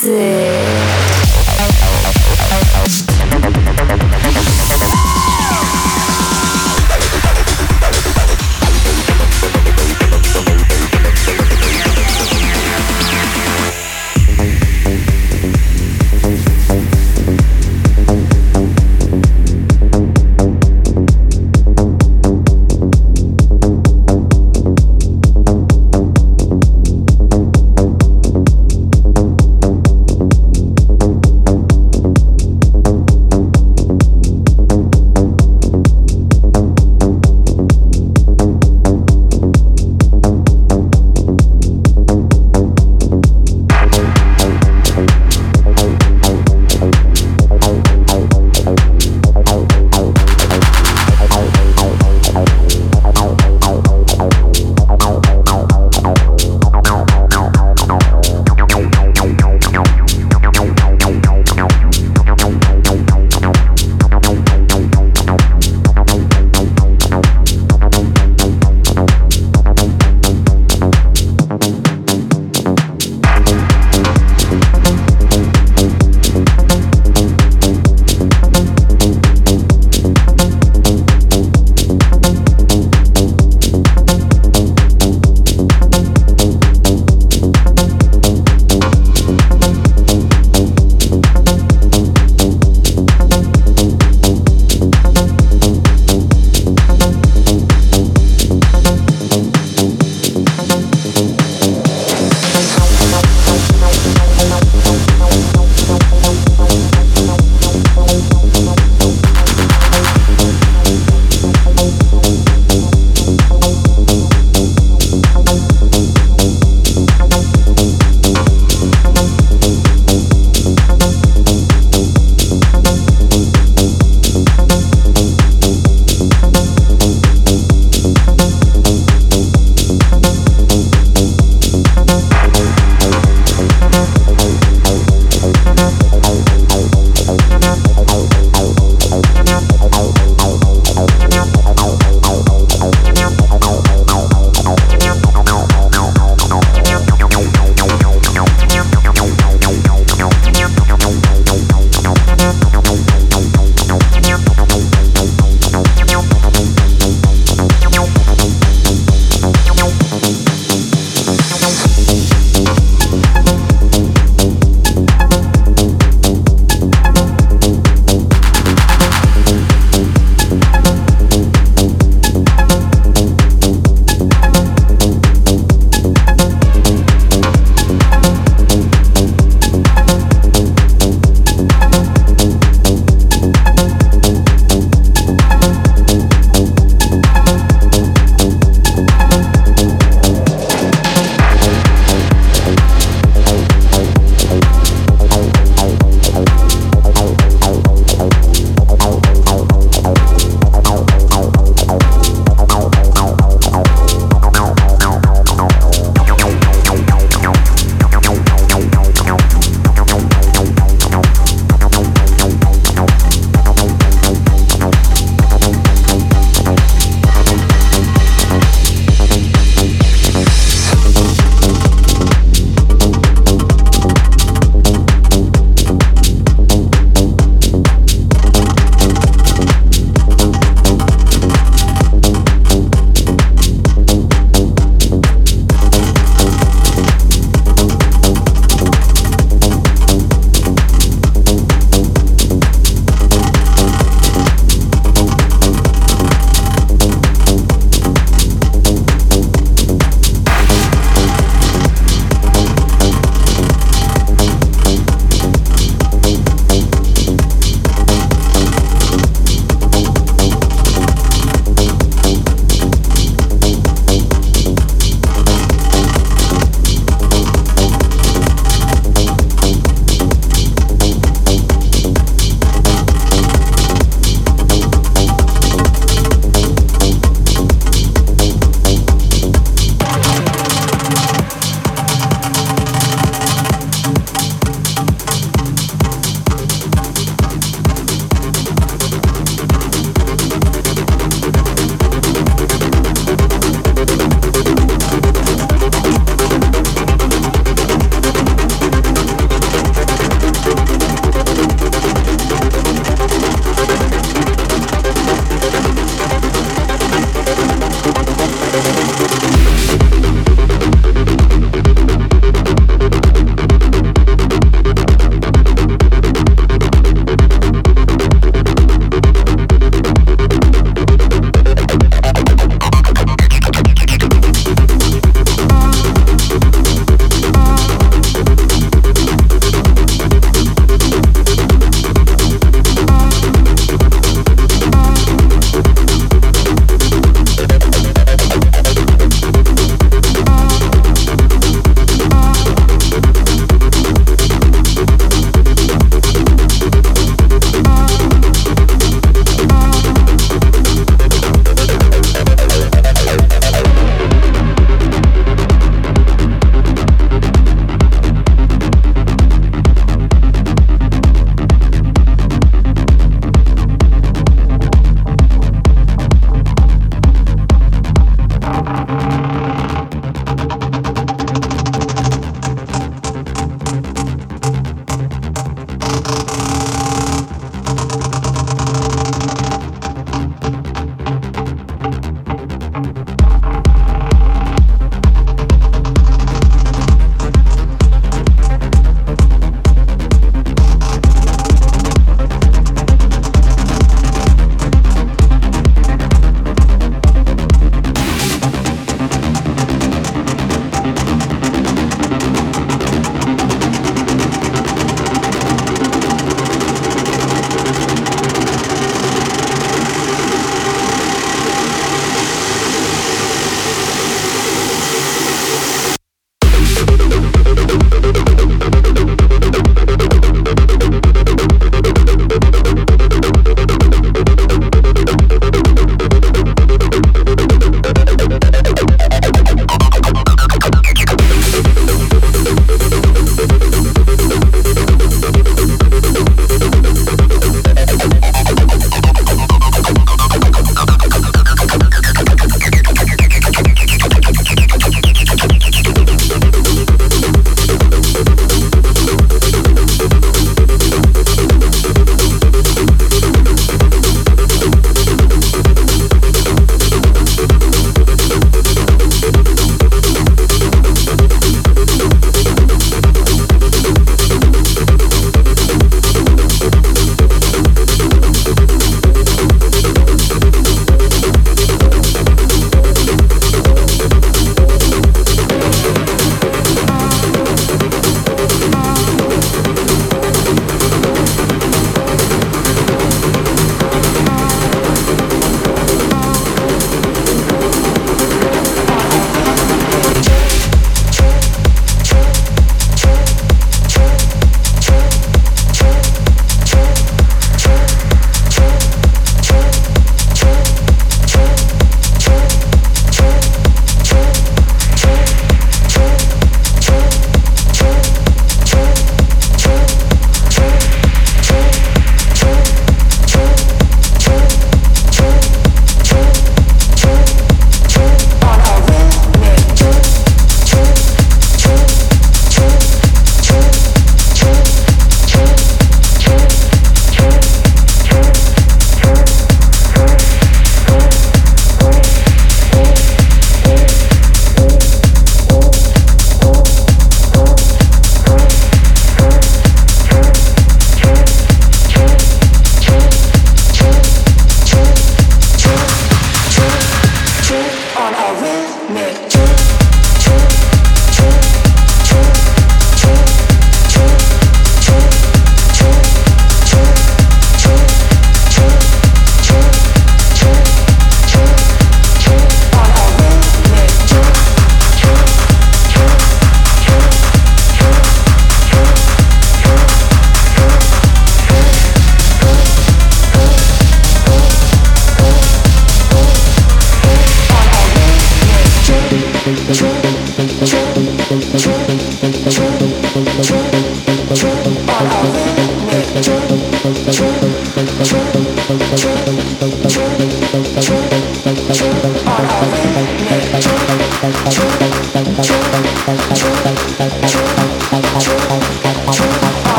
子。